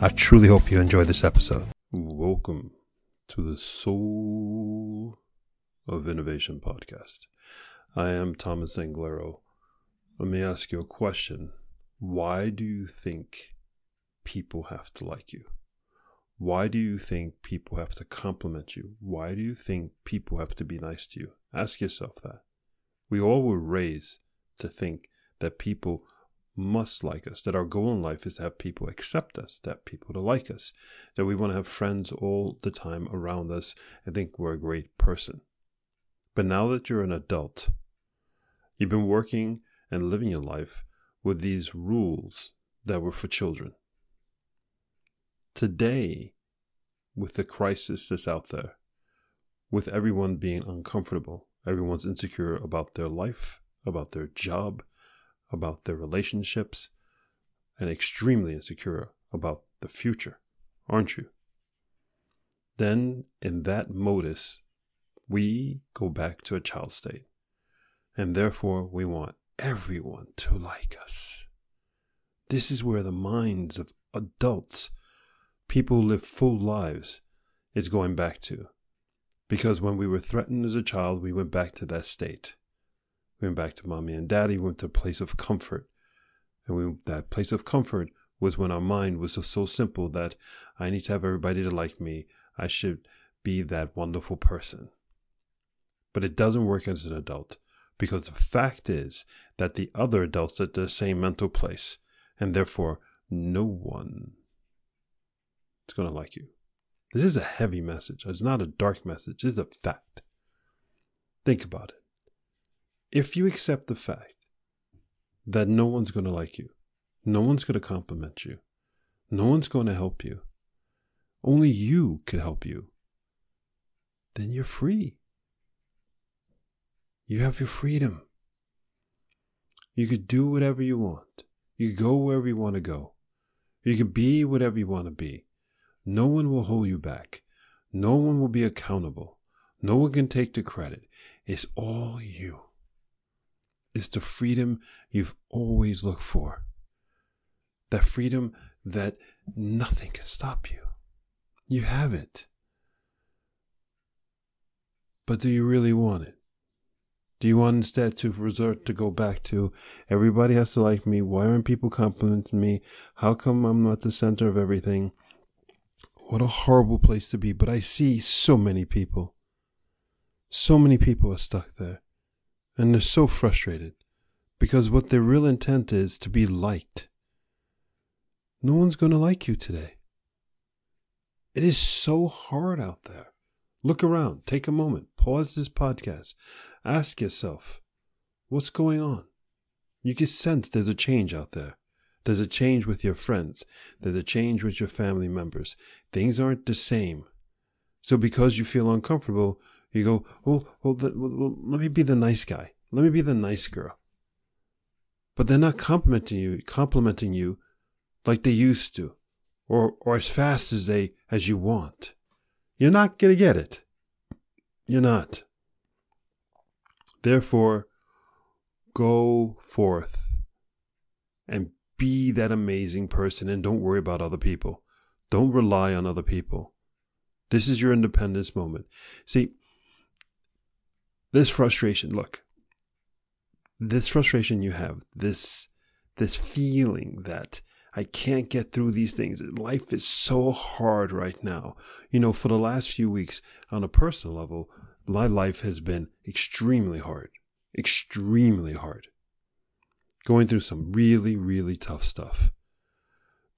I truly hope you enjoy this episode. Welcome to the Soul of Innovation podcast. I am Thomas Anglero. Let me ask you a question. Why do you think people have to like you? Why do you think people have to compliment you? Why do you think people have to be nice to you? Ask yourself that. We all were raised to think that people must like us, that our goal in life is to have people accept us, that people to like us, that we want to have friends all the time around us and think we're a great person. But now that you're an adult, you've been working and living your life with these rules that were for children. Today, with the crisis that's out there, with everyone being uncomfortable, everyone's insecure about their life, about their job, about their relationships, and extremely insecure about the future, aren't you? Then, in that modus, we go back to a child state, and therefore we want everyone to like us. This is where the minds of adults, people who live full lives, is going back to. Because when we were threatened as a child, we went back to that state. We went back to mommy and daddy, we went to a place of comfort. And we, that place of comfort was when our mind was so, so simple that I need to have everybody to like me. I should be that wonderful person. But it doesn't work as an adult because the fact is that the other adults are at the same mental place, and therefore no one is going to like you. This is a heavy message. It's not a dark message. It's a fact. Think about it if you accept the fact that no one's going to like you, no one's going to compliment you, no one's going to help you, only you could help you, then you're free. You have your freedom. You could do whatever you want. You could go wherever you want to go. You could be whatever you want to be. No one will hold you back. No one will be accountable. No one can take the credit. It's all you is the freedom you've always looked for. That freedom that nothing can stop you. You have it. But do you really want it? Do you want instead to resort to go back to everybody has to like me? Why aren't people complimenting me? How come I'm not the center of everything? What a horrible place to be. But I see so many people. So many people are stuck there and they're so frustrated because what their real intent is to be liked. No one's going to like you today. It is so hard out there. Look around, take a moment, pause this podcast, ask yourself, what's going on? You can sense there's a change out there. There's a change with your friends. There's a change with your family members. Things aren't the same. So because you feel uncomfortable, you go, oh, well, well, well, well let me be the nice guy. Let me be the nice girl. But they're not complimenting you, complimenting you like they used to, or, or as fast as they, as you want. You're not to get it. You're not. Therefore, go forth and be that amazing person and don't worry about other people. Don't rely on other people. This is your independence moment. See, this frustration, look, this frustration you have, this this feeling that I can't get through these things. Life is so hard right now. You know, for the last few weeks, on a personal level, my life has been extremely hard. Extremely hard. Going through some really, really tough stuff.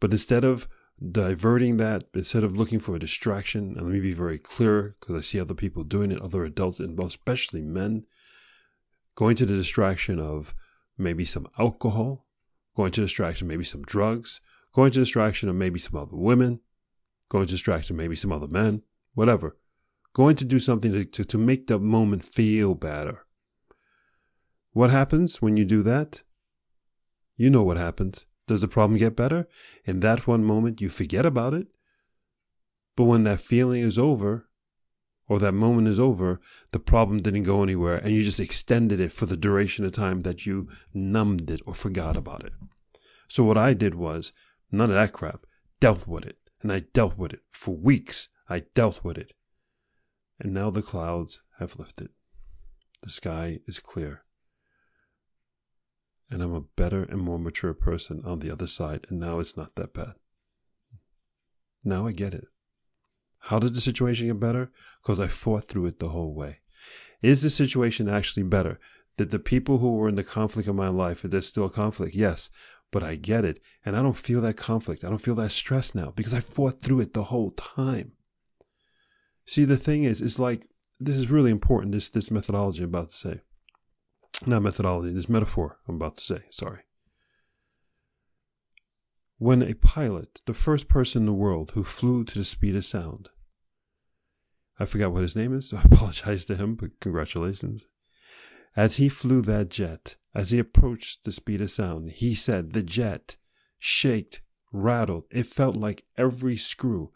But instead of diverting that, instead of looking for a distraction, and let me be very clear because I see other people doing it, other adults, and especially men, going to the distraction of maybe some alcohol, going to distraction maybe some drugs, going to distraction of maybe some other women, going to distraction, maybe some other men, whatever. Going to do something to, to, to make the moment feel better. What happens when you do that? You know what happens. Does the problem get better? In that one moment, you forget about it. But when that feeling is over, or that moment is over, the problem didn't go anywhere and you just extended it for the duration of time that you numbed it or forgot about it. So what I did was, none of that crap, dealt with it. And I dealt with it. For weeks, I dealt with it. And now the clouds have lifted. The sky is clear. And I'm a better and more mature person on the other side. And now it's not that bad. Now I get it. How did the situation get better? Because I fought through it the whole way. Is the situation actually better? Did the people who were in the conflict of my life, is there still a conflict? Yes, but I get it. And I don't feel that conflict. I don't feel that stress now because I fought through it the whole time. See, the thing is, it's like, this is really important, this, this methodology I'm about to say. Not methodology, this metaphor I'm about to say, sorry. When a pilot, the first person in the world who flew to the speed of sound, I forgot what his name is, so I apologize to him, but congratulations. As he flew that jet, as he approached the speed of sound, he said the jet shaked, rattled. It felt like every screw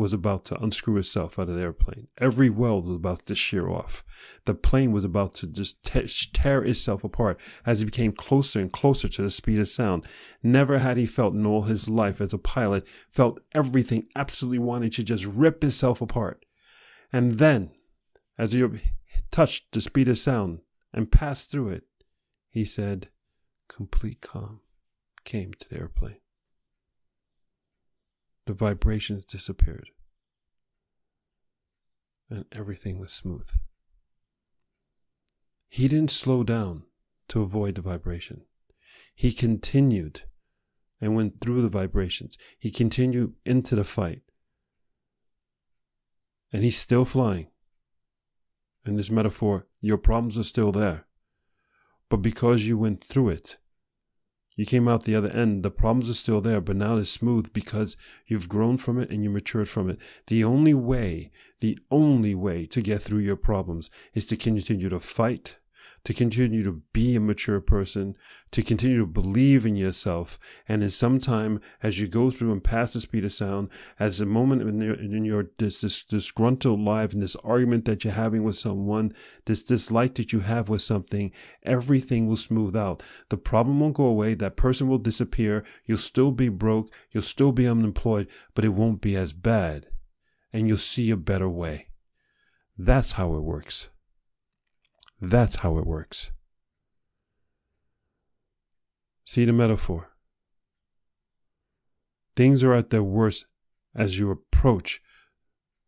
was about to unscrew itself out of the airplane. Every weld was about to shear off. The plane was about to just tear itself apart as it became closer and closer to the speed of sound. Never had he felt in all his life as a pilot, felt everything absolutely wanting to just rip itself apart. And then, as he touched the speed of sound and passed through it, he said, complete calm came to the airplane. The vibrations disappeared, and everything was smooth. He didn't slow down to avoid the vibration. He continued and went through the vibrations. He continued into the fight. And he's still flying. In this metaphor, your problems are still there. But because you went through it, you came out the other end. The problems are still there, but now it's smooth because you've grown from it and you matured from it. The only way, the only way to get through your problems is to continue to fight to continue to be a mature person, to continue to believe in yourself. And in some time, as you go through and pass the speed of sound, as a moment in your, in your this, this disgruntled life and this argument that you're having with someone, this dislike that you have with something, everything will smooth out. The problem won't go away. That person will disappear. You'll still be broke. You'll still be unemployed, but it won't be as bad. And you'll see a better way. That's how it works. That's how it works. See the metaphor. Things are at their worst as you approach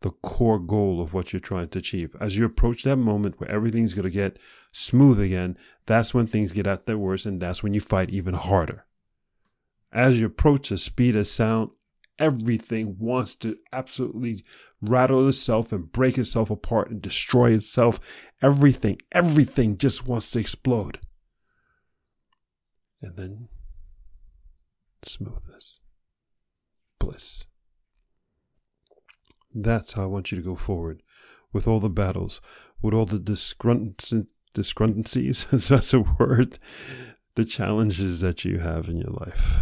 the core goal of what you're trying to achieve. As you approach that moment where everything's going to get smooth again, that's when things get at their worst and that's when you fight even harder. As you approach the speed of sound everything wants to absolutely rattle itself and break itself apart and destroy itself. Everything, everything just wants to explode. And then smoothness, bliss. That's how I want you to go forward with all the battles, with all the disgruntlencies, is that a word? The challenges that you have in your life.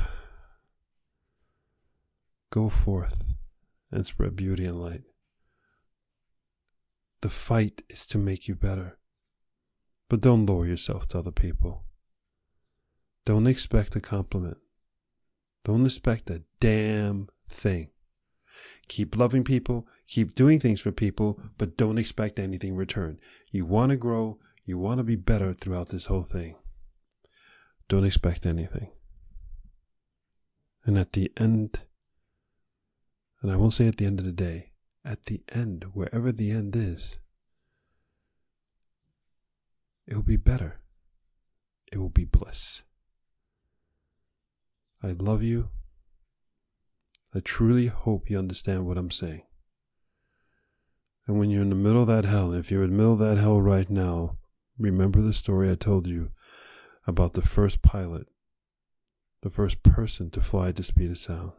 Go forth and spread beauty and light. The fight is to make you better. But don't lower yourself to other people. Don't expect a compliment. Don't expect a damn thing. Keep loving people, keep doing things for people, but don't expect anything in return. You want to grow, you want to be better throughout this whole thing. Don't expect anything. And at the end, and I will say at the end of the day, at the end, wherever the end is, it will be better. It will be bliss. I love you. I truly hope you understand what I'm saying. And when you're in the middle of that hell, if you're in the middle of that hell right now, remember the story I told you about the first pilot, the first person to fly at the speed of sound.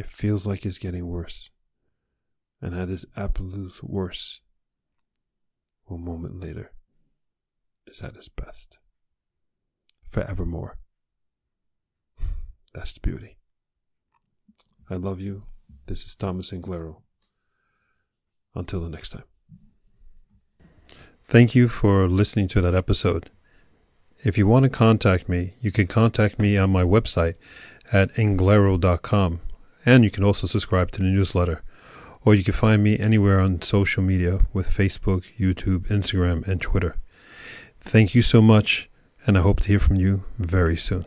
It feels like it's getting worse. And at its absolute worst, one moment later, is at its best. Forevermore. That's the beauty. I love you. This is Thomas Anglero. Until the next time. Thank you for listening to that episode. If you want to contact me, you can contact me on my website at anglero.com. And you can also subscribe to the newsletter. Or you can find me anywhere on social media with Facebook, YouTube, Instagram, and Twitter. Thank you so much, and I hope to hear from you very soon.